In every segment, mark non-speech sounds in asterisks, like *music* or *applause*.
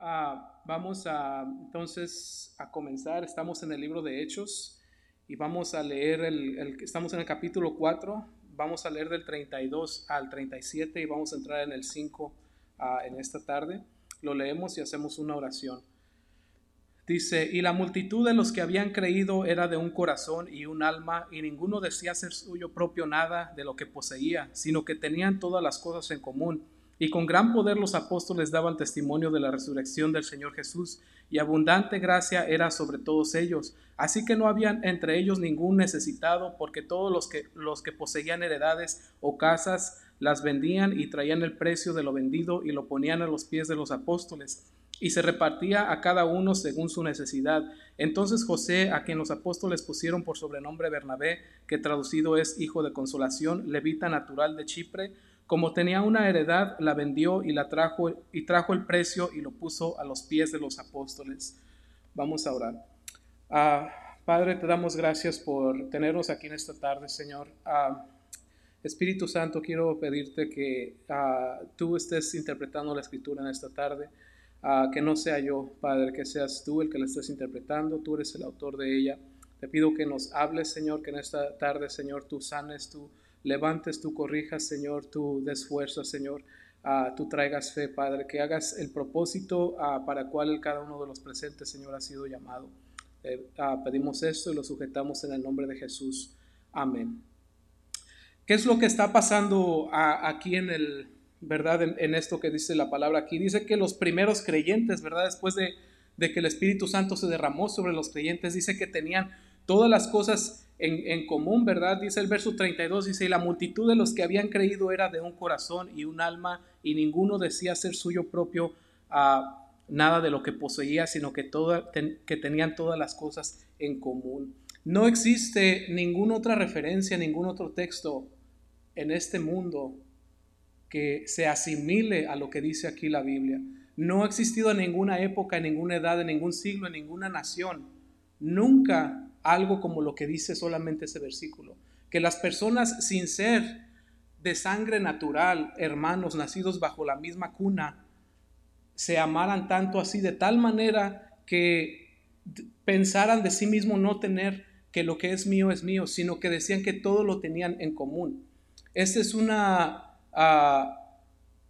Ah, vamos a entonces a comenzar. Estamos en el libro de Hechos y vamos a leer el, estamos en el capítulo 4, vamos a leer del 32 al 37 y vamos a entrar en el 5 ah, en esta tarde. Lo leemos y hacemos una oración. Dice, y la multitud de los que habían creído era de un corazón y un alma, y ninguno decía ser suyo propio nada de lo que poseía, sino que tenían todas las cosas en común y con gran poder los apóstoles daban testimonio de la resurrección del Señor Jesús, y abundante gracia era sobre todos ellos. Así que no habían entre ellos ningún necesitado, porque todos los que, los que poseían heredades o casas las vendían y traían el precio de lo vendido y lo ponían a los pies de los apóstoles y se repartía a cada uno según su necesidad. Entonces José, a quien los apóstoles pusieron por sobrenombre Bernabé, que traducido es hijo de consolación, levita natural de Chipre, como tenía una heredad, la vendió y la trajo y trajo el precio y lo puso a los pies de los apóstoles. Vamos a orar. Ah, Padre, te damos gracias por tenernos aquí en esta tarde, Señor. Ah, Espíritu Santo, quiero pedirte que ah, tú estés interpretando la escritura en esta tarde. que no sea yo, Padre, que seas tú el que la estés interpretando, tú eres el autor de ella. Te pido que nos hables, Señor, que en esta tarde, Señor, tú sanes, tú levantes, tú corrijas, Señor, tú des fuerza, Señor, uh, tú traigas fe, Padre, que hagas el propósito uh, para cual cada uno de los presentes, Señor, ha sido llamado. Eh, uh, pedimos esto y lo sujetamos en el nombre de Jesús. Amén. ¿Qué es lo que está pasando aquí en el, verdad, en, esto que dice la palabra aquí? Dice que los primeros creyentes, verdad, después de, de que el Espíritu Santo se derramó sobre los creyentes, dice que tenían todas las cosas en, común, ¿verdad? Dice el verso 32, dice, y la multitud de los que habían creído era de un corazón y un alma, y ninguno decía ser suyo propio a nada de lo que poseía, sino que, que tenían todas las cosas en común. No existe ninguna otra referencia, ningún otro texto en este mundo que se asimile a lo que dice aquí la Biblia. No ha existido en ninguna época, en ninguna edad, en ningún siglo, en ninguna nación. Nunca algo como lo que dice solamente ese versículo, que las personas sin ser de sangre natural, hermanos nacidos bajo la misma cuna, se amaran tanto así de tal manera que pensaran de sí mismo no tener que lo que es mío es mío, sino que decían que todo lo tenían en común. Este es una ah,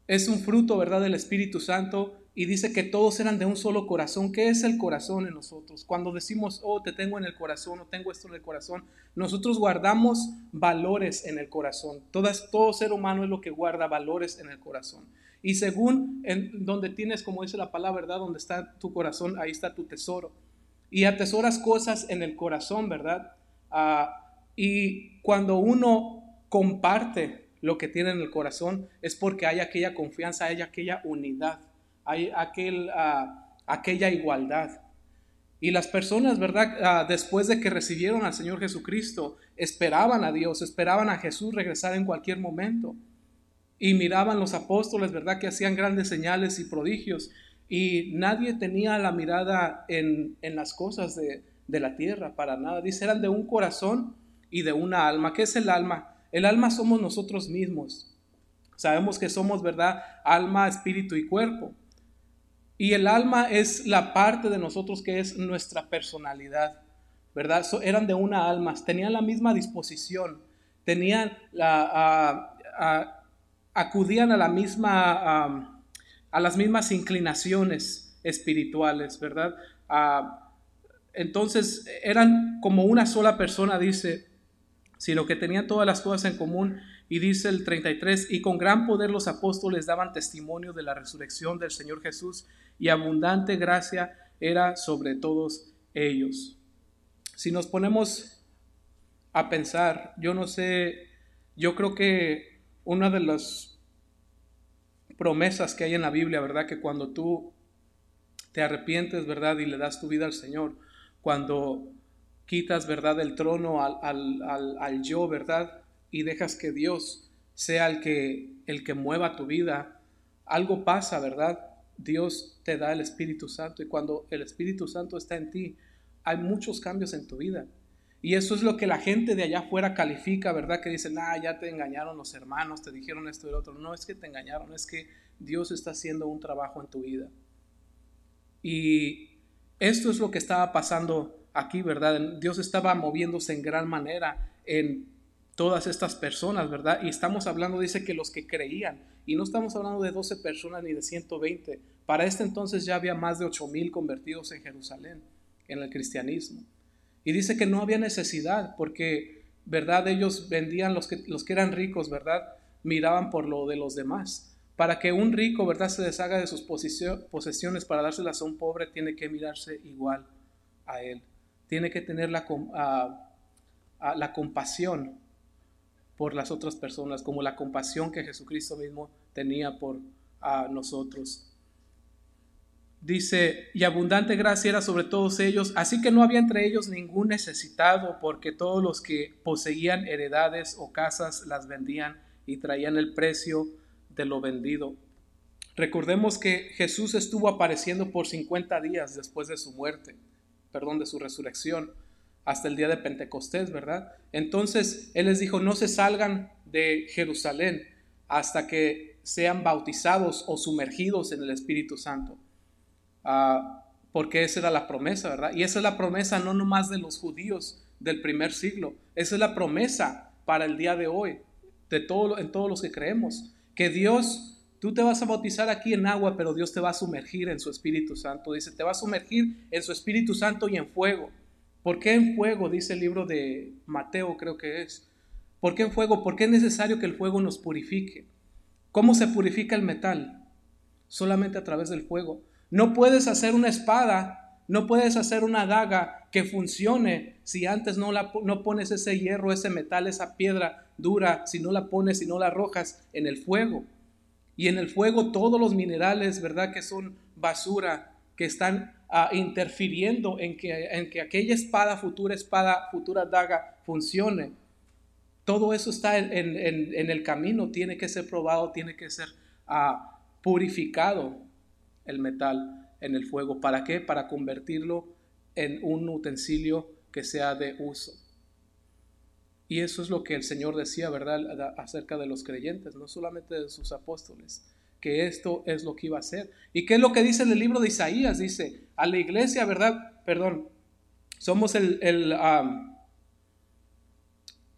es un fruto, ¿verdad?, del Espíritu Santo y dice que todos eran de un solo corazón. ¿Qué es el corazón en nosotros? Cuando decimos, oh, te tengo en el corazón o tengo esto en el corazón, nosotros guardamos valores en el corazón. Todas, todo ser humano es lo que guarda valores en el corazón. Y según en donde tienes, como dice la palabra, ¿verdad? Donde está tu corazón, ahí está tu tesoro. Y atesoras cosas en el corazón, ¿verdad? Ah, y cuando uno comparte lo que tiene en el corazón, es porque hay aquella confianza, hay aquella unidad aquel, ah, aquella igualdad. Y las personas, ¿verdad? Ah, después de que recibieron al Señor Jesucristo, esperaban a Dios, esperaban a Jesús regresar en cualquier momento. Y miraban los apóstoles, ¿verdad? Que hacían grandes señales y prodigios. Y nadie tenía la mirada en, las cosas de, de la tierra, para nada. Dice, eran de un corazón y de una alma. ¿Qué es el alma? El alma somos nosotros mismos. Sabemos que somos, ¿verdad? Alma, espíritu y cuerpo. Y el alma es la parte de nosotros que es nuestra personalidad, ¿verdad? eran de una alma, tenían la misma disposición, tenían la, acudían a la misma, a las mismas inclinaciones espirituales, ¿verdad? entonces eran como una sola persona, dice, sino que tenían todas las cosas en común y dice el 33, y con gran poder los apóstoles daban testimonio de la resurrección del Señor Jesús y abundante gracia era sobre todos ellos. Si nos ponemos a pensar, yo no sé, yo creo que una de las promesas que hay en la Biblia, ¿verdad? Que cuando tú te arrepientes, ¿verdad? Y le das tu vida al Señor, cuando quitas, ¿verdad? El trono al, al, al yo, ¿verdad? Y dejas que Dios sea el que, el que mueva tu vida, algo pasa, ¿verdad? Dios te da el Espíritu Santo y cuando el Espíritu Santo está en ti, hay muchos cambios en tu vida. Y eso es lo que la gente de allá afuera califica, ¿verdad? Que dicen, ah, ya te engañaron los hermanos, te dijeron esto y lo otro. No es que te engañaron, es que Dios está haciendo un trabajo en tu vida. Y esto es lo que estaba pasando aquí, ¿verdad? Dios estaba moviéndose en gran manera en todas estas personas, ¿verdad? Y estamos hablando, dice que los que creían, y no estamos hablando de 12 personas ni de 120, para este entonces ya había más de 8 mil convertidos en Jerusalén, en el cristianismo. Y dice que no había necesidad, porque, ¿verdad? Ellos vendían, los que, los que eran ricos, ¿verdad? Miraban por lo de los demás. Para que un rico, ¿verdad?, se deshaga de sus posesiones para dárselas a un pobre, tiene que mirarse igual a él. Tiene que tener la, la compasión por las otras personas, como la compasión que Jesucristo mismo tenía por nosotros. Dice, y abundante gracia era sobre todos ellos, así que no había entre ellos ningún necesitado, porque todos los que poseían heredades o casas las vendían y traían el precio de lo vendido. Recordemos que Jesús estuvo apareciendo por 50 días después de su muerte, perdón, de su resurrección, hasta el día de Pentecostés, ¿verdad? Entonces Él les dijo, no se salgan de Jerusalén hasta que sean bautizados o sumergidos en el Espíritu Santo. Ah, porque esa era la promesa, ¿verdad? Y esa es la promesa no nomás de los judíos del primer siglo, esa es la promesa para el día de hoy, de todo, en todos los que creemos que Dios, tú te vas a bautizar aquí en agua, pero Dios te va a sumergir en su Espíritu Santo. Dice, te va a sumergir en su Espíritu Santo y en fuego. ¿Por qué en fuego? Dice el libro de Mateo, creo que es. ¿Por qué en fuego? Porque es necesario que el fuego nos purifique. ¿Cómo se purifica el metal? Solamente a través del fuego. No puedes hacer una espada, no puedes hacer una daga que funcione si antes no, la, no pones ese hierro, ese metal, esa piedra dura, si no la pones, si no la arrojas en el fuego. Y en el fuego todos los minerales, ¿verdad? Que son basura, que están ah, interfiriendo en que, en que aquella espada, futura espada, futura daga funcione. Todo eso está en, el camino, tiene que ser probado, tiene que ser ah, purificado el metal en el fuego. ¿Para qué? Para convertirlo en un utensilio que sea de uso. Y eso es lo que el Señor decía, ¿verdad?, acerca de los creyentes, no solamente de sus apóstoles, que esto es lo que iba a ser. ¿Y qué es lo que dice en el libro de Isaías? Dice, a la iglesia, ¿verdad? Perdón, somos el,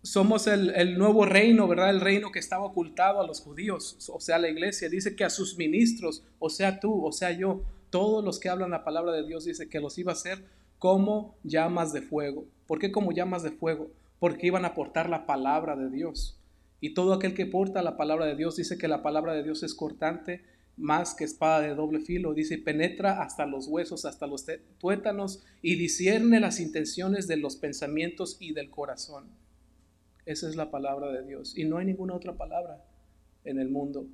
somos el, nuevo reino, ¿verdad? El reino que estaba ocultado a los judíos, o sea, la iglesia. Dice que a sus ministros, o sea, tú, o sea, yo, todos los que hablan la palabra de Dios, dice que los iba a hacer como llamas de fuego. ¿Por qué como llamas de fuego? porque iban a portar la palabra de Dios. Y todo aquel que porta la palabra de Dios dice que la palabra de Dios es cortante, más que espada de doble filo. Dice, penetra hasta los huesos, hasta los tuétanos y discierne las intenciones de los pensamientos y del corazón. Esa es la palabra de Dios. Y no hay ninguna otra palabra en el mundo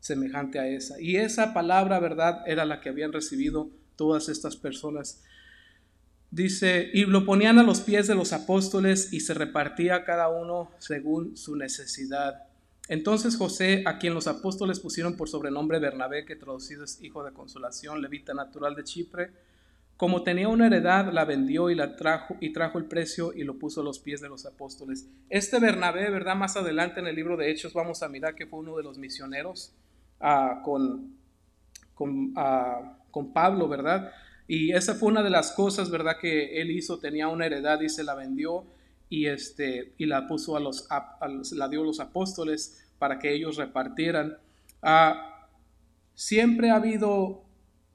semejante a esa. Y esa palabra, ¿verdad?, era la que habían recibido todas estas personas Dice, y lo ponían a los pies de los apóstoles y se repartía cada uno según su necesidad. Entonces José, a quien los apóstoles pusieron por sobrenombre Bernabé, que traducido es hijo de consolación, levita natural de Chipre, como tenía una heredad, la vendió y la trajo y trajo el precio y lo puso a los pies de los apóstoles. Este Bernabé, ¿verdad? Más adelante en el libro de Hechos vamos a mirar que fue uno de los misioneros ah, con, con, ah, con Pablo, ¿verdad? Y esa fue una de las cosas, ¿verdad? Que él hizo, tenía una heredad y se la vendió y, este, y la puso a los, la dio a los apóstoles para que ellos repartieran. Ah, siempre ha habido,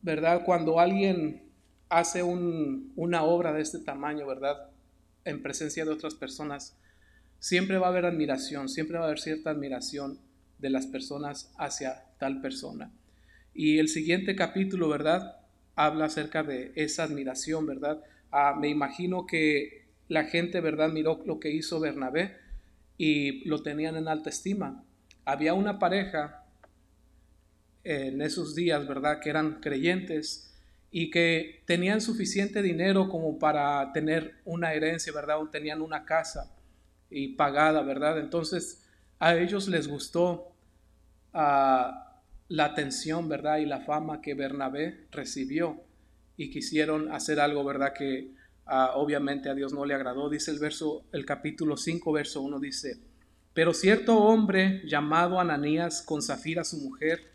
¿verdad? Cuando alguien hace una obra de este tamaño, ¿verdad? En presencia de otras personas, siempre va a haber admiración, siempre va a haber cierta admiración de las personas hacia tal persona. Y el siguiente capítulo, ¿verdad? Habla acerca de esa admiración, ¿verdad? Ah, me imagino que la gente, ¿verdad? Miró lo que hizo Bernabé y lo tenían en alta estima. Había una pareja en esos días, ¿verdad? Que eran creyentes y que tenían suficiente dinero como para tener una herencia, ¿verdad? O tenían una casa y pagada, ¿verdad? Entonces a ellos les gustó uh, la atención, ¿verdad? Y la fama que Bernabé recibió y quisieron hacer algo, ¿verdad? Que ah, obviamente a Dios no le agradó. Dice el verso, el capítulo 5, verso 1 dice, pero cierto hombre llamado Ananías con Zafira su mujer,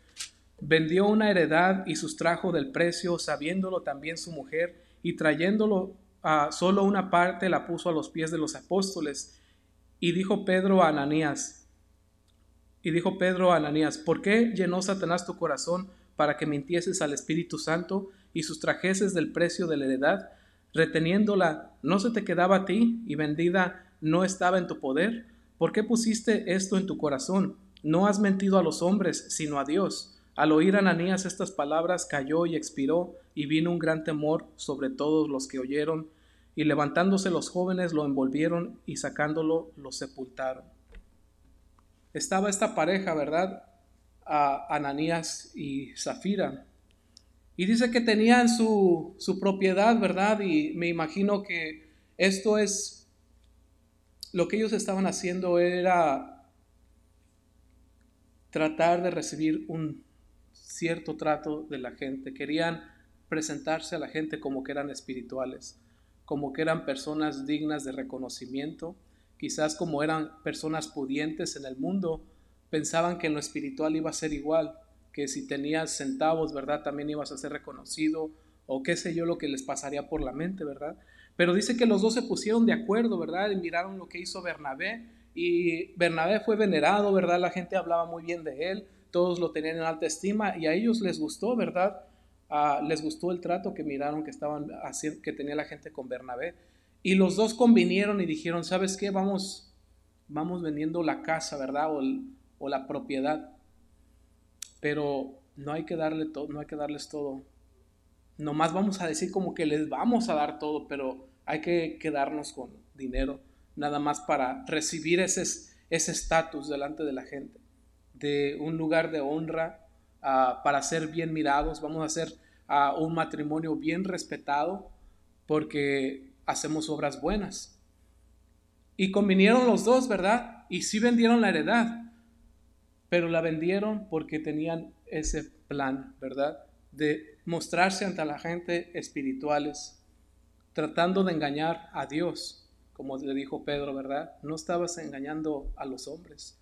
vendió una heredad y sustrajo del precio, sabiéndolo también su mujer, y trayéndolo a solo una parte la puso a los pies de los apóstoles. Y dijo Pedro a Ananías, y dijo Pedro a Ananías, ¿por qué llenó Satanás tu corazón para que mintieses al Espíritu Santo y sustrajeses del precio de la heredad? Reteniéndola, ¿no se te quedaba a ti y vendida no estaba en tu poder? ¿Por qué pusiste esto en tu corazón? No has mentido a los hombres, sino a Dios. Al oír Ananías estas palabras, cayó y expiró, y vino un gran temor sobre todos los que oyeron, y levantándose los jóvenes lo envolvieron y sacándolo lo sepultaron. Estaba esta pareja, ¿verdad? A Ananías y Zafira. Y dice que tenían su, su propiedad, ¿verdad? Y me imagino que esto es lo que ellos estaban haciendo era tratar de recibir un cierto trato de la gente. Querían presentarse a la gente como que eran espirituales, como que eran personas dignas de reconocimiento, quizás como eran personas pudientes en el mundo, pensaban que en lo espiritual iba a ser igual, que si tenías centavos, ¿verdad? También ibas a ser reconocido, o qué sé yo lo que les pasaría por la mente, ¿verdad? Pero dice que los dos se pusieron de acuerdo, ¿verdad? Y miraron lo que hizo Bernabé y Bernabé fue venerado, ¿verdad? La gente hablaba muy bien de él, todos lo tenían en alta estima y a ellos les gustó, ¿verdad? Ah, les gustó el trato que miraron que estaban haciendo, que tenía la gente con Bernabé. Y los dos convinieron y dijeron, ¿sabes qué? Vamos, vamos vendiendo la casa, ¿verdad? O, la propiedad. Pero no hay que darle todo, no hay que darles todo. Nomás vamos a decir como que les vamos a dar todo, pero hay que quedarnos con dinero, nada más para recibir ese estatus delante de la gente, de un lugar de honra, ah, para ser bien mirados, vamos a hacer uh, un matrimonio bien respetado, porque hacemos obras buenas. Y convinieron los dos, ¿verdad? Y sí vendieron la heredad, pero la vendieron porque tenían ese plan, ¿verdad? De mostrarse ante la gente espirituales, tratando de engañar a Dios, como le dijo Pedro, ¿verdad? No estabas engañando a los hombres.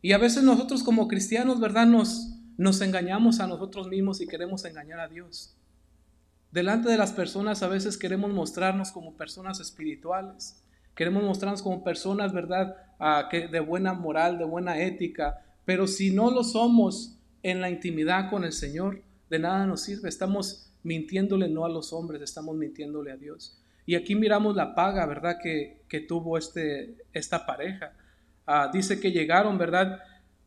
Y a veces nosotros como cristianos, ¿verdad? Nos, nos engañamos a nosotros mismos y queremos engañar a Dios. Delante de las personas a veces queremos mostrarnos como personas espirituales. Queremos mostrarnos como personas, ¿verdad? Ah, de buena moral, de buena ética. Pero si no lo somos en la intimidad con el Señor, de nada nos sirve. Estamos mintiéndole no a los hombres, estamos mintiéndole a Dios. Y aquí miramos la paga, ¿verdad? Que, que tuvo este, esta pareja. Ah, dice que llegaron, ¿verdad?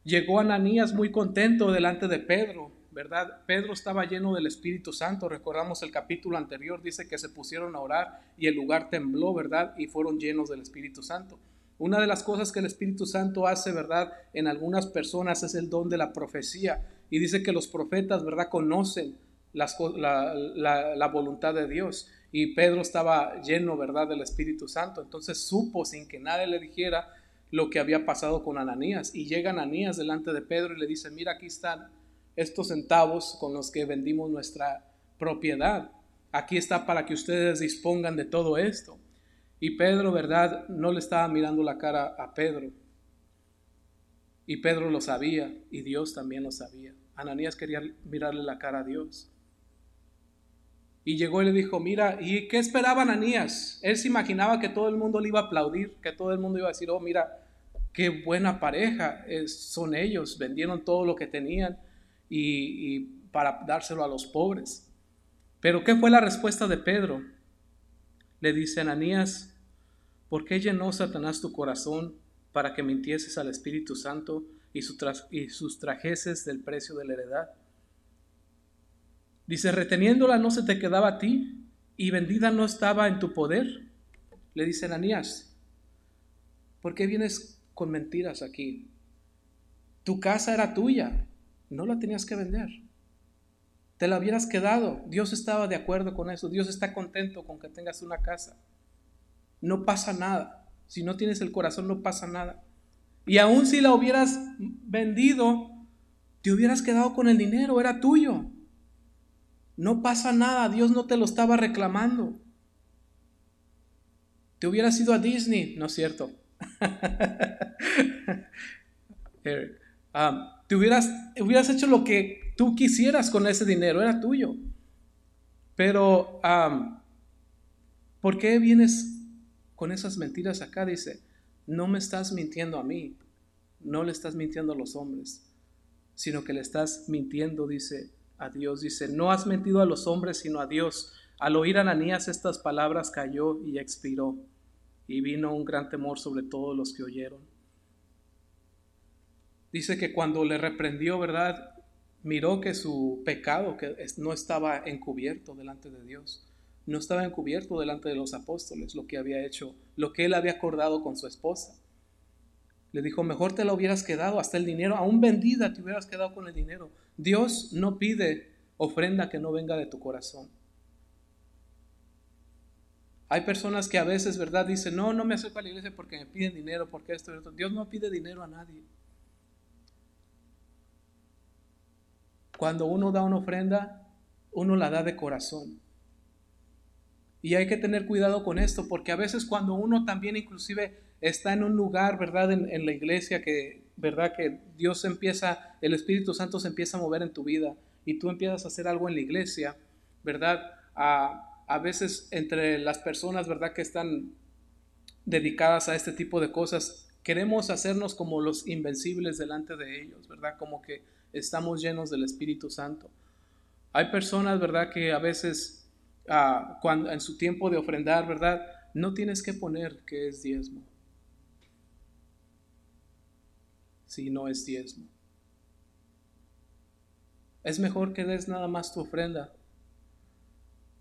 Llegó Ananías muy contento delante de Pedro, ¿verdad? Pedro estaba lleno del Espíritu Santo. Recordamos el capítulo anterior, dice que se pusieron a orar y el lugar tembló, ¿verdad? Y fueron llenos del Espíritu Santo. Una de las cosas que el Espíritu Santo hace, ¿verdad? En algunas personas es el don de la profecía. Y dice que los profetas, ¿verdad? Conocen la, voluntad de Dios. Y Pedro estaba lleno, ¿verdad?, del Espíritu Santo. Entonces supo sin que nadie le dijera lo que había pasado con Ananías. Y llega Ananías delante de Pedro y le dice, mira, aquí están estos centavos con los que vendimos nuestra propiedad. Aquí está para que ustedes dispongan de todo esto. Y Pedro, ¿verdad? No le estaba mirando la cara a Pedro. Y Pedro lo sabía y Dios también lo sabía. Ananías quería mirarle la cara a Dios. Y llegó y le dijo, mira, ¿y qué esperaba Ananías? Él se imaginaba que todo el mundo le iba a aplaudir, que todo el mundo iba a decir, oh, mira, qué buena pareja son ellos, vendieron todo lo que tenían y, para dárselo a los pobres. Pero ¿qué fue la respuesta de Pedro? Le dice Ananías, ¿por qué llenó Satanás tu corazón para que mintieses al Espíritu Santo y, y sustrajeses del precio de la heredad? Dice, reteniéndola no se te quedaba a ti y vendida no estaba en tu poder. Le dice Ananías, ¿por qué vienes con mentiras aquí? Tu casa era tuya, no la tenías que vender. Te la hubieras quedado. Dios estaba de acuerdo con eso. Dios está contento con que tengas una casa. No pasa nada. Si no tienes el corazón, no pasa nada. Y aun si la hubieras vendido, te hubieras quedado con el dinero, era tuyo. No pasa nada, Dios no te lo estaba reclamando. Te hubieras ido a Disney, ¿no es cierto? *laughs* Um, te hubieras, hubieras hecho lo que tú quisieras con ese dinero, era tuyo. Pero, ¿por qué vienes con esas mentiras acá? Dice, no me estás mintiendo a mí, no le estás mintiendo a los hombres, sino que le estás mintiendo, dice, a Dios. Dice, no has mentido a los hombres, sino a Dios. Al oír Ananías estas palabras cayó y expiró, y vino un gran temor sobre todos los que oyeron. Dice que cuando le reprendió, ¿verdad? Miró que su pecado que no estaba encubierto delante de Dios, no estaba encubierto delante de los apóstoles, lo que había hecho, lo que él había acordado con su esposa. Le dijo, mejor te lo hubieras quedado, hasta el dinero, aún vendida te hubieras quedado con el dinero. Dios no pide ofrenda que no venga de tu corazón. Hay personas que a veces, ¿verdad? Dicen, no, no me acerco a la iglesia porque me piden dinero, porque esto y esto. Dios no pide dinero a nadie. Cuando uno da una ofrenda, uno la da de corazón. Y hay que tener cuidado con esto, porque a veces cuando uno también inclusive está en un lugar, ¿verdad? En, la iglesia que, ¿verdad? Que Dios empieza, el Espíritu Santo se empieza a mover en tu vida y tú empiezas a hacer algo en la iglesia, ¿verdad? A, a veces entre las personas, ¿verdad? Que están dedicadas a este tipo de cosas, queremos hacernos como los invencibles delante de ellos, ¿verdad? Como que estamos llenos del Espíritu Santo. Hay personas, ¿verdad? Que a veces, ah, cuando, en su tiempo de ofrendar, ¿verdad? No tienes que poner que es diezmo. Si no es diezmo. Es mejor que des nada más tu ofrenda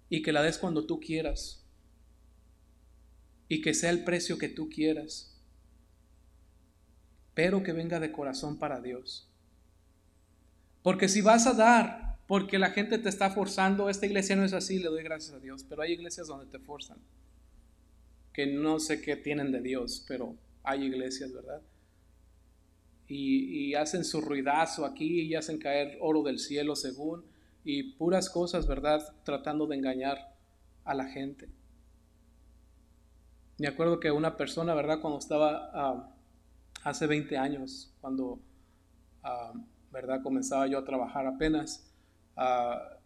y que la des cuando tú quieras y que sea el precio que tú quieras, pero que venga de corazón para Dios. Porque si vas a dar porque la gente te está forzando, esta iglesia no es así, le doy gracias a Dios, pero hay iglesias donde te forzan, que no sé qué tienen de Dios, pero hay iglesias, ¿verdad? Y, hacen su ruidazo aquí y hacen caer oro del cielo según y puras cosas, ¿verdad? Tratando de engañar a la gente. Me acuerdo que una persona, ¿verdad? Cuando estaba ah, hace 20 años, cuando, ah, ¿verdad? Comenzaba yo a trabajar apenas, ah,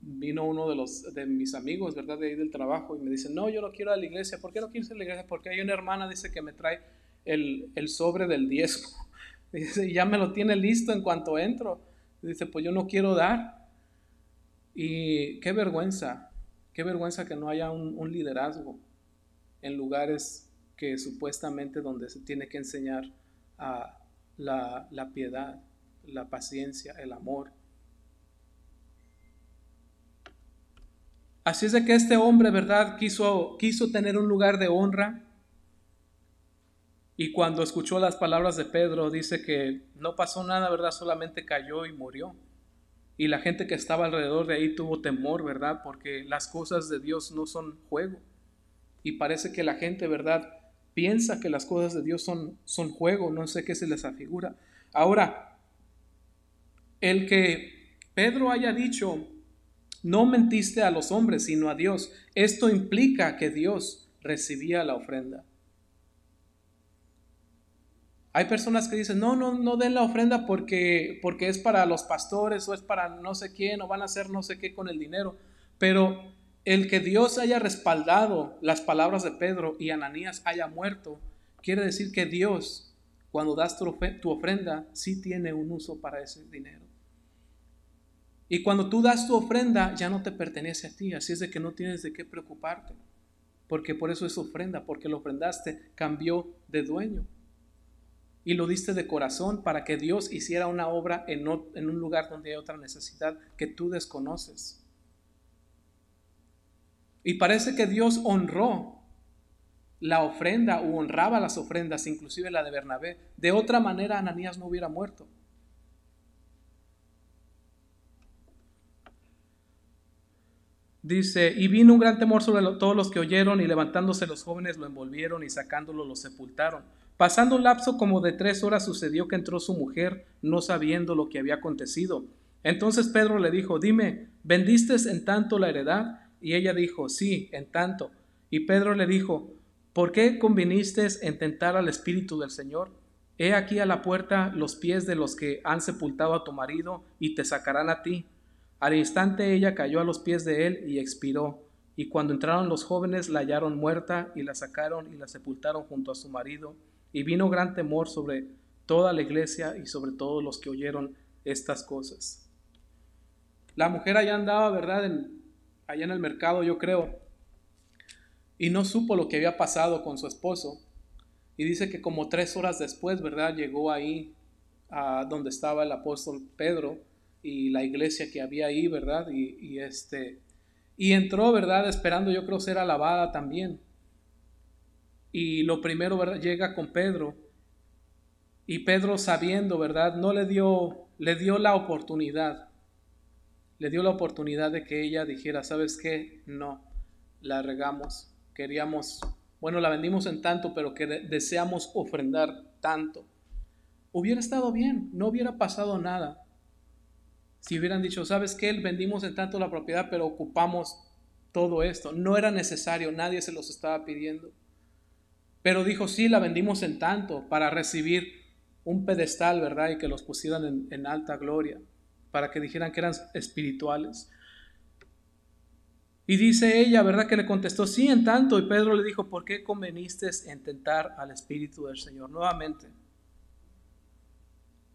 vino uno de, los, de mis amigos, ¿verdad? De ahí del trabajo y me dice, no, yo no quiero a la iglesia. ¿Por qué no quieres ir a la iglesia? Porque hay una hermana, dice, que me trae el, el sobre del diezmo. *laughs* Dice, ya me lo tiene listo en cuanto entro. Dice, pues yo no quiero dar. Y qué vergüenza, qué vergüenza que no haya un, liderazgo en lugares que supuestamente donde se tiene que enseñar a la, la, piedad, la paciencia, el amor. Así es de que este hombre, ¿verdad? Quiso, quiso tener un lugar de honra. Y cuando escuchó las palabras de Pedro, dice que no pasó nada, ¿verdad? Solamente cayó y murió. Y la gente que estaba alrededor de ahí tuvo temor, ¿verdad? Porque las cosas de Dios no son juego. Y parece que la gente, ¿verdad? Piensa que las cosas de Dios son, son juego, no sé qué se les afigura. Ahora, el que Pedro haya dicho, no mentiste a los hombres, sino a Dios, esto implica que Dios recibía la ofrenda. Hay personas que dicen, no, no, no den la ofrenda porque, porque es para los pastores o es para no sé quién o van a hacer no sé qué con el dinero. Pero el que Dios haya respaldado las palabras de Pedro y Ananías haya muerto, quiere decir que Dios, cuando das tu, ofrenda, sí tiene un uso para ese dinero. Y cuando tú das tu ofrenda, ya no te pertenece a ti, así es de que no tienes de qué preocuparte, porque por eso es ofrenda, porque lo ofrendaste, cambió de dueño y lo diste de corazón para que Dios hiciera una obra en, un lugar donde hay otra necesidad que tú desconoces. Y parece que Dios honró la ofrenda o honraba las ofrendas, inclusive la de Bernabé. De otra manera, Ananías no hubiera muerto. Dice, y vino un gran temor sobre todos los que oyeron, y levantándose los jóvenes lo envolvieron y sacándolo lo sepultaron. Pasando un lapso como de tres horas sucedió que entró su mujer, no sabiendo lo que había acontecido. Entonces Pedro le dijo, dime, ¿vendiste en tanto la heredad? Y ella dijo, sí, en tanto. Y Pedro le dijo, ¿por qué conviniste en tentar al Espíritu del Señor? He aquí a la puerta los pies de los que han sepultado a tu marido y te sacarán a ti. Al instante ella cayó a los pies de él y expiró. Y cuando entraron los jóvenes la hallaron muerta y la sacaron y la sepultaron junto a su marido. Y vino gran temor sobre toda la iglesia y sobre todos los que oyeron estas cosas. La mujer allá andaba, ¿verdad? Allá en el mercado, yo creo. Y no supo lo que había pasado con su esposo. Y dice que como tres horas después, ¿verdad? Llegó ahí a donde estaba el apóstol Pedro y la iglesia que había ahí, ¿verdad? Y, este, y entró, ¿verdad? Esperando yo creo ser alabada también. Y lo primero, ¿verdad? Llega con Pedro. Y Pedro sabiendo, ¿verdad? No le dio, le dio la oportunidad. Le dio la oportunidad de que ella dijera, ¿sabes qué? No, la regamos. Queríamos, bueno, la vendimos en tanto, pero que deseamos ofrendar tanto. Hubiera estado bien, no hubiera pasado nada. Si hubieran dicho, ¿sabes qué? Vendimos en tanto la propiedad, pero ocupamos todo esto. No era necesario, nadie se los estaba pidiendo. Pero dijo, sí, la vendimos en tanto para recibir un pedestal, ¿verdad? Y que los pusieran en, alta gloria, para que dijeran que eran espirituales. Y dice ella, ¿verdad? Que le contestó, sí, en tanto. Y Pedro le dijo, ¿por qué conveniste en tentar al Espíritu del Señor? Nuevamente,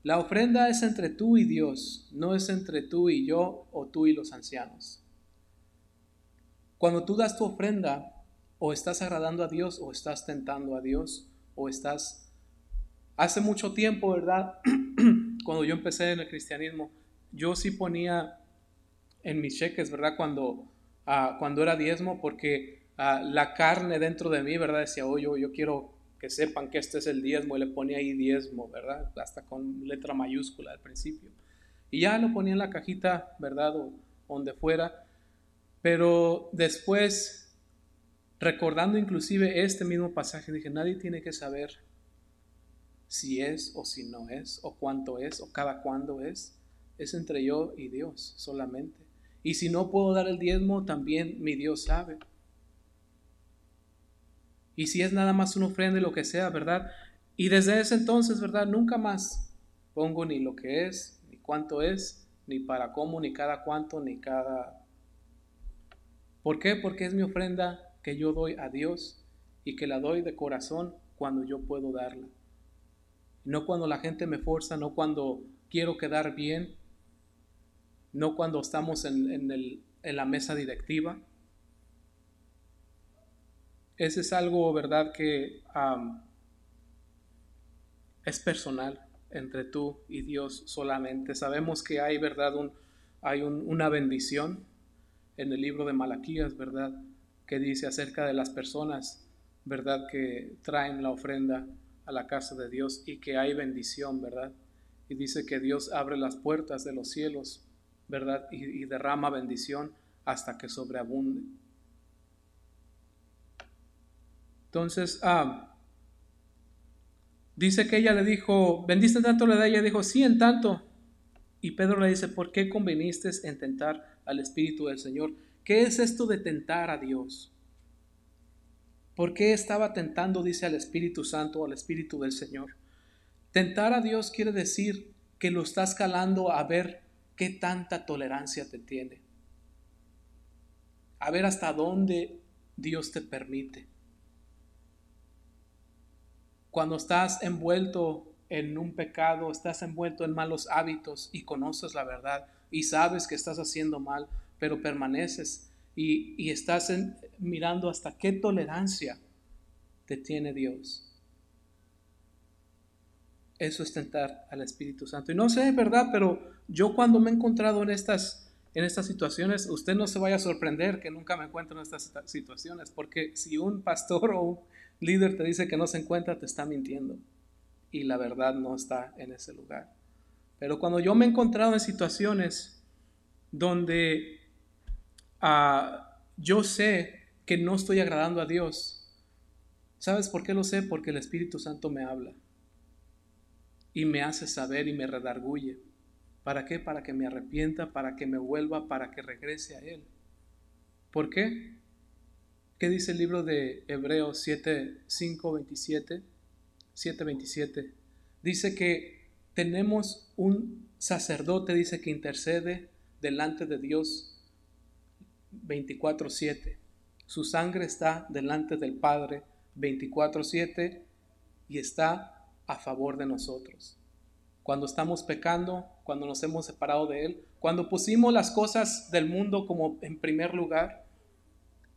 la ofrenda es entre tú y Dios, no es entre tú y yo o tú y los ancianos. Cuando tú das tu ofrenda, o estás agradando a Dios o estás tentando a Dios o estás... Hace mucho tiempo, ¿verdad? *clears throat* cuando yo empecé en el cristianismo, yo sí ponía en mis cheques, ¿verdad? Cuando, ah, cuando era diezmo, porque ah, la carne dentro de mí, ¿verdad? Decía, oh, yo, yo quiero que sepan que este es el diezmo, y le ponía ahí diezmo, ¿verdad? Hasta con letra mayúscula al principio. Y ya lo ponía en la cajita, ¿verdad? O donde fuera. Pero después, recordando inclusive este mismo pasaje, dije, nadie tiene que saber si es o si no es, o cuánto es, o cada cuándo es. Es entre yo y Dios solamente. Y si no puedo dar el diezmo, también mi Dios sabe. Y si es nada más una ofrenda y lo que sea, ¿verdad? Y desde ese entonces, ¿verdad? Nunca más pongo ni lo que es, ni cuánto es, ni para cómo, ni cada cuánto, ni cada... ¿Por qué? Porque es mi ofrenda que yo doy a Dios y que la doy de corazón cuando yo puedo darla. No cuando la gente me forza, no cuando quiero quedar bien, no cuando estamos en, en la mesa directiva, ese es algo, ¿verdad?, que es personal entre tú y Dios solamente. Sabemos que hay, ¿verdad?, un, hay una bendición en el libro de Malaquías, ¿verdad?, que dice acerca de las personas, ¿verdad?, que traen la ofrenda a la casa de Dios y que hay bendición, ¿verdad? Y dice que Dios abre las puertas de los cielos, ¿verdad? Y, derrama bendición hasta que sobreabunde. Entonces, ah, dice que ella le dijo, ¿vendiste tanto la de ella? Dijo, sí, en tanto. Y Pedro le dice, ¿por qué conveniste en tentar al Espíritu del Señor? ¿Qué es esto de tentar a Dios? ¿Por qué estaba tentando, dice, al Espíritu Santo al Espíritu del Señor? Tentar a Dios quiere decir que lo estás calando a ver qué tanta tolerancia te tiene. A ver hasta dónde Dios te permite cuando estás envuelto en un pecado, estás envuelto en malos hábitos y conoces la verdad y sabes que estás haciendo mal, pero permaneces y, estás mirando hasta qué tolerancia te tiene Dios. Eso es tentar al Espíritu Santo. Y no sé, ¿verdad? Pero yo cuando me he encontrado en estas, en estas situaciones, usted no se vaya a sorprender que nunca me encuentro en estas situaciones, porque si un pastor o un líder te dice que no se encuentra, te está mintiendo. Y la verdad no está en ese lugar. Pero cuando yo me he encontrado en situaciones donde ah, yo sé que no estoy agradando a Dios, ¿sabes por qué lo sé? Porque el Espíritu Santo me habla y me hace saber y me redarguye. ¿Para qué? Para que me arrepienta, para que me vuelva, para que regrese a Él. ¿Por qué? ¿Qué dice el libro de Hebreos 7, 5, 27? 7, 27. dice que tenemos un sacerdote, dice que intercede delante de Dios 24/7. Su sangre está delante del Padre 24/7 y está a favor de nosotros. Cuando estamos pecando, cuando nos hemos separado de Él, cuando pusimos las cosas del mundo como en primer lugar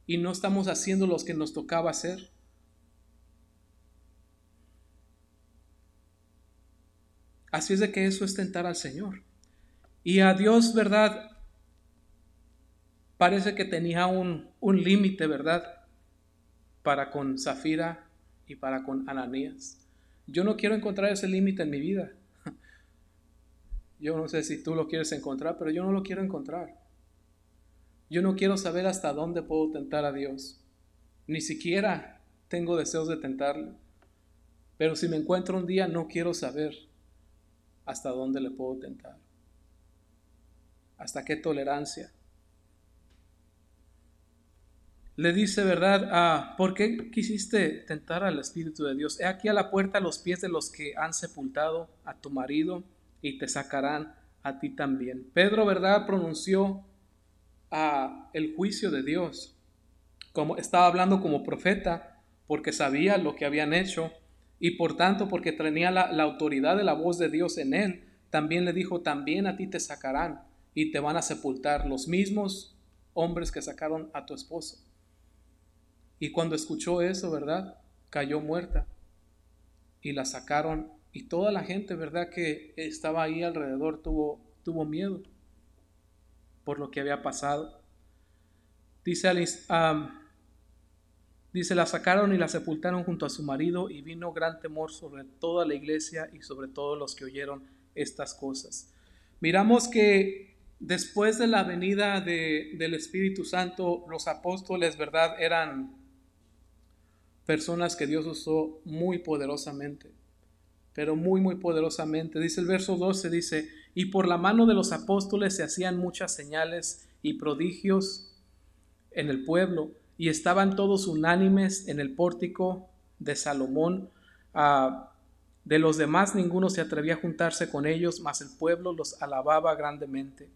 y no estamos haciendo lo que nos tocaba hacer. Así es de que eso es tentar al Señor. Y a Dios, ¿verdad? Parece que tenía un, un límite, ¿verdad? Para con Zafira y para con Ananías. Yo no quiero encontrar ese límite en mi vida. *laughs* Yo no sé si tú lo quieres encontrar, pero yo no lo quiero encontrar. Yo no quiero saber hasta dónde puedo tentar a Dios. Ni siquiera tengo deseos de tentarle. Pero si me encuentro un día, no quiero saber hasta dónde le puedo tentar. Hasta qué tolerancia. Le dice, ¿verdad? Ah, ¿Por qué quisiste tentar al Espíritu de Dios? He aquí a la puerta los pies de los que han sepultado a tu marido y te sacarán a ti también. Pedro, ¿verdad? Pronunció a el juicio de Dios. Como estaba hablando como profeta porque sabía lo que habían hecho y por tanto porque tenía la autoridad de la voz de Dios en él, también le dijo, también a ti te sacarán y te van a sepultar los mismos hombres que sacaron a tu esposo. Y cuando escuchó eso, ¿verdad? Cayó muerta y la sacaron y toda la gente, ¿verdad? Que estaba ahí alrededor tuvo, tuvo miedo por lo que había pasado. Dice, dice, la sacaron y la sepultaron junto a su marido y vino gran temor sobre toda la iglesia y sobre todos los que oyeron estas cosas. Miramos que después de la venida de, del Espíritu Santo, los apóstoles, ¿verdad? Eran personas que Dios usó muy poderosamente pero muy, muy poderosamente. Dice el verso 12, dice, y por la mano de los apóstoles se hacían muchas señales y prodigios en el pueblo, y estaban todos unánimes en el pórtico de Salomón. Ah, de los demás ninguno se atrevía a juntarse con ellos, mas el pueblo los alababa grandemente.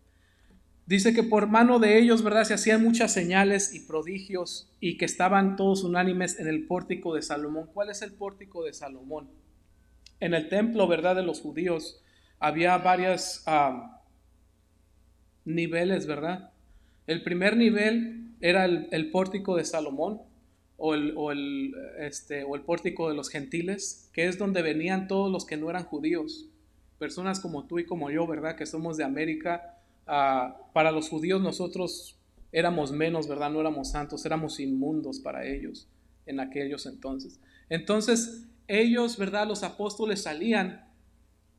Dice que por mano de ellos, ¿verdad? Se hacían muchas señales y prodigios y que estaban todos unánimes en el pórtico de Salomón. ¿Cuál es el pórtico de Salomón? en el templo, ¿verdad?, de los judíos, había varios niveles, ¿verdad? El primer nivel era el, pórtico de Salomón o el, o, el, este, o el pórtico de los gentiles, que es donde venían todos los que no eran judíos, personas como tú y como yo, ¿verdad?, que somos de América. Ah, para los judíos nosotros éramos menos, ¿verdad? No éramos santos, éramos inmundos para ellos en aquellos entonces. Entonces, ellos, ¿verdad? Los apóstoles salían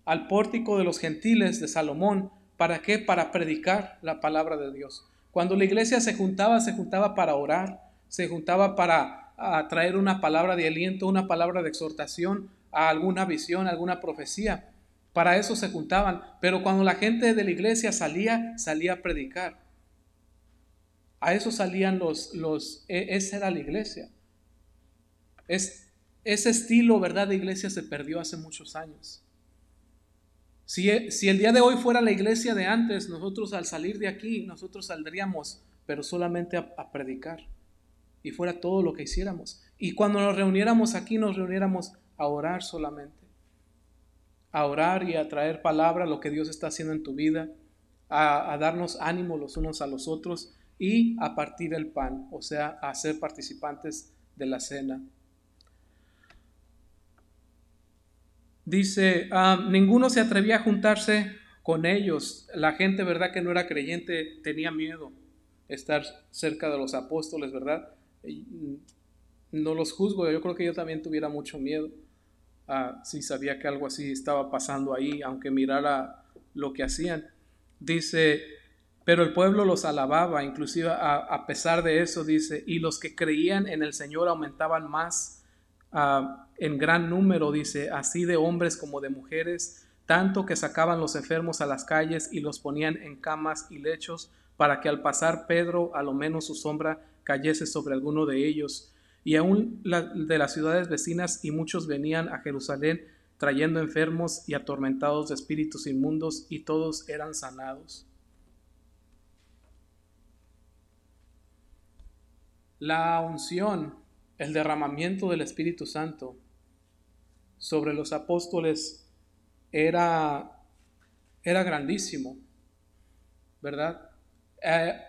al pórtico de los gentiles de Salomón. ¿Para qué? Para predicar la palabra de Dios. Cuando la iglesia se juntaba, se juntaba para orar, se juntaba para traer una palabra de aliento, una palabra de exhortación, a alguna visión, alguna profecía. Para eso se juntaban. Pero cuando la gente de la iglesia salía, salía a predicar. A eso salían los, los, e, esa era la iglesia. Es ese estilo, ¿verdad?, de iglesia se perdió hace muchos años. Si, si, el día de hoy fuera la iglesia de antes, nosotros al salir de aquí, nosotros saldríamos, pero solamente a, a predicar. Y fuera todo lo que hiciéramos. Y cuando nos reuniéramos aquí, nos reuniéramos a orar solamente. A orar y a traer palabra, lo que Dios está haciendo en tu vida, a, darnos ánimo los unos a los otros y a partir el pan, o sea, a ser participantes de la cena. Dice, ah, ninguno se atrevía a juntarse con ellos. La gente, ¿verdad? Que no era creyente, tenía miedo estar cerca de los apóstoles, ¿verdad? Mm, no los juzgo, yo creo que yo también tuviera mucho miedo uh, si sabía que algo así estaba pasando ahí, aunque mirara lo que hacían. Dice, pero el pueblo los alababa, inclusive a, a pesar de eso, dice, y los que creían en el Señor aumentaban más en gran número, dice, así de hombres como de mujeres, tanto que sacaban los enfermos a las calles y los ponían en camas y lechos, para que al pasar Pedro, a lo menos su sombra cayese sobre alguno de ellos. Y aún de las ciudades vecinas y muchos venían a Jerusalén trayendo enfermos y atormentados de espíritus inmundos, y todos eran sanados. La unción, el derramamiento del Espíritu Santo sobre los apóstoles era, era grandísimo, ¿verdad? Eh,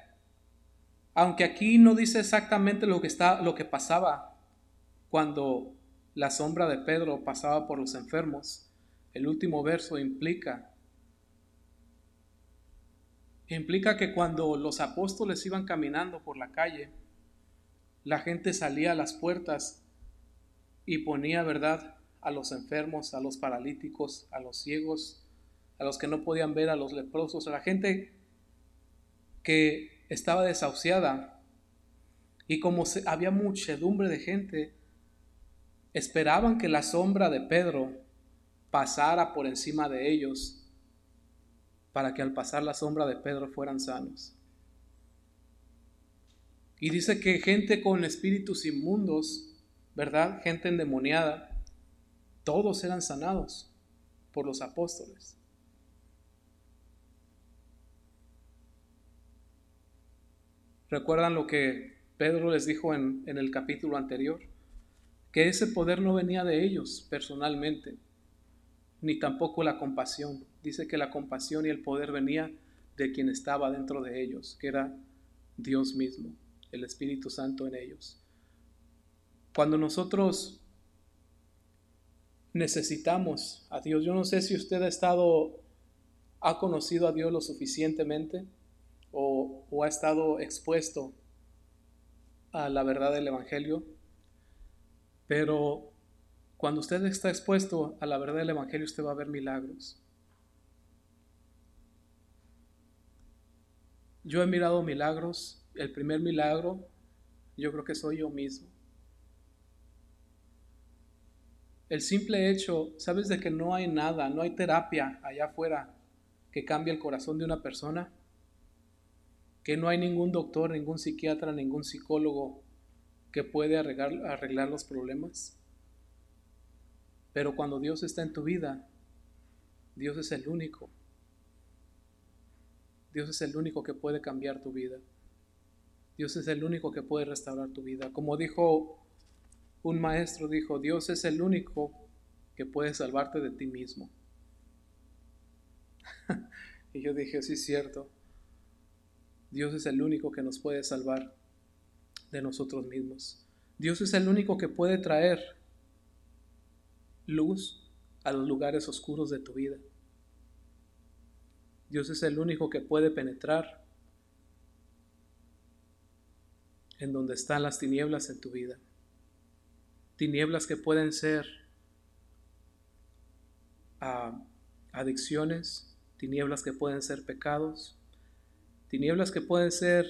aunque aquí no dice exactamente lo que, está, lo que pasaba cuando la sombra de Pedro pasaba por los enfermos, el último verso implica implica que cuando los apóstoles iban caminando por la calle, la gente salía a las puertas y ponía, ¿verdad?, a los enfermos, a los paralíticos, a los ciegos, a los que no podían ver, a los leprosos, a la gente que estaba desahuciada. Y como había muchedumbre de gente, esperaban que la sombra de Pedro pasara por encima de ellos para que al pasar la sombra de Pedro fueran sanos. Y dice que gente con espíritus inmundos, ¿verdad? Gente endemoniada, todos eran sanados por los apóstoles. ¿Recuerdan lo que Pedro les dijo en, el capítulo anterior? que ese poder no venía de ellos personalmente, ni tampoco la compasión. Dice que la compasión y el poder venía de quien estaba dentro de ellos, que era Dios mismo, el Espíritu Santo en ellos. Cuando nosotros necesitamos a Dios, yo no sé si usted ha estado, ha conocido a Dios lo suficientemente o, ha estado expuesto a la verdad del Evangelio, pero cuando usted está expuesto a la verdad del Evangelio, usted va a ver milagros. Yo he mirado milagros. El primer milagro, yo creo que soy yo mismo. El simple hecho, ¿sabes de que no hay nada, no hay terapia allá afuera que cambie el corazón de una persona? Que no hay ningún doctor, ningún psiquiatra, ningún psicólogo que puede arreglar, arreglar los problemas. Pero cuando Dios está en tu vida, Dios es el único. Dios es el único que puede cambiar tu vida. Dios es el único que puede restaurar tu vida. Como dijo un maestro, dijo, Dios es el único que puede salvarte de ti mismo. *laughs* y yo dije, sí es cierto. Dios es el único que nos puede salvar de nosotros mismos. Dios es el único que puede traer luz a los lugares oscuros de tu vida. Dios es el único que puede penetrar en donde están las tinieblas en tu vida. Tinieblas que pueden ser ah, adicciones, tinieblas que pueden ser pecados, tinieblas que pueden ser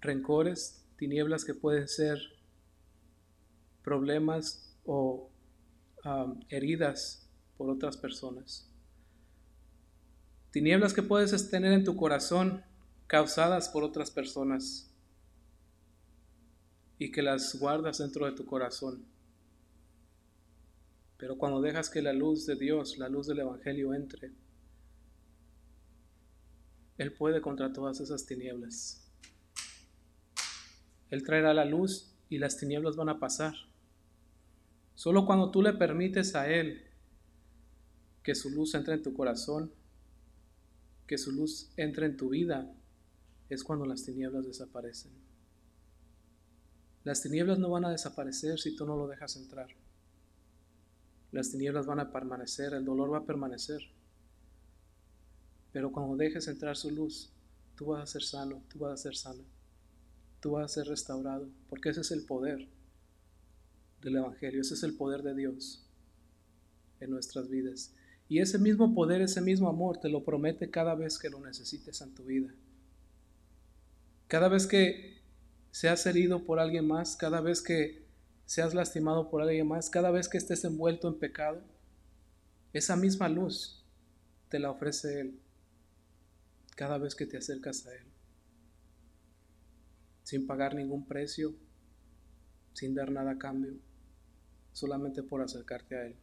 rencores, tinieblas que pueden ser problemas o heridas por otras personas. Tinieblas que puedes tener en tu corazón causadas por otras personas y que las guardas dentro de tu corazón. Pero cuando dejas que la luz de Dios, la luz del Evangelio entre, Él puede contra todas esas tinieblas. Él traerá la luz y las tinieblas van a pasar. Solo cuando tú le permites a Él que su luz entre en tu corazón, que su luz entre en tu vida, es cuando las tinieblas desaparecen. Las tinieblas no van a desaparecer si tú no lo dejas entrar. Las tinieblas van a permanecer, el dolor va a permanecer. Pero cuando dejes entrar su luz, tú vas a ser sano, tú vas a ser sana tú vas a ser restaurado, porque ese es el poder del Evangelio, ese es el poder de Dios en nuestras vidas. Y ese mismo poder, ese mismo amor te lo promete cada vez que lo necesites en tu vida. Cada vez que seas herido por alguien más, cada vez que seas lastimado por alguien más, cada vez que estés envuelto en pecado, esa misma luz te la ofrece Él cada vez que te acercas a Él sin pagar ningún precio, sin dar nada a cambio. solamente por acercarte a Él.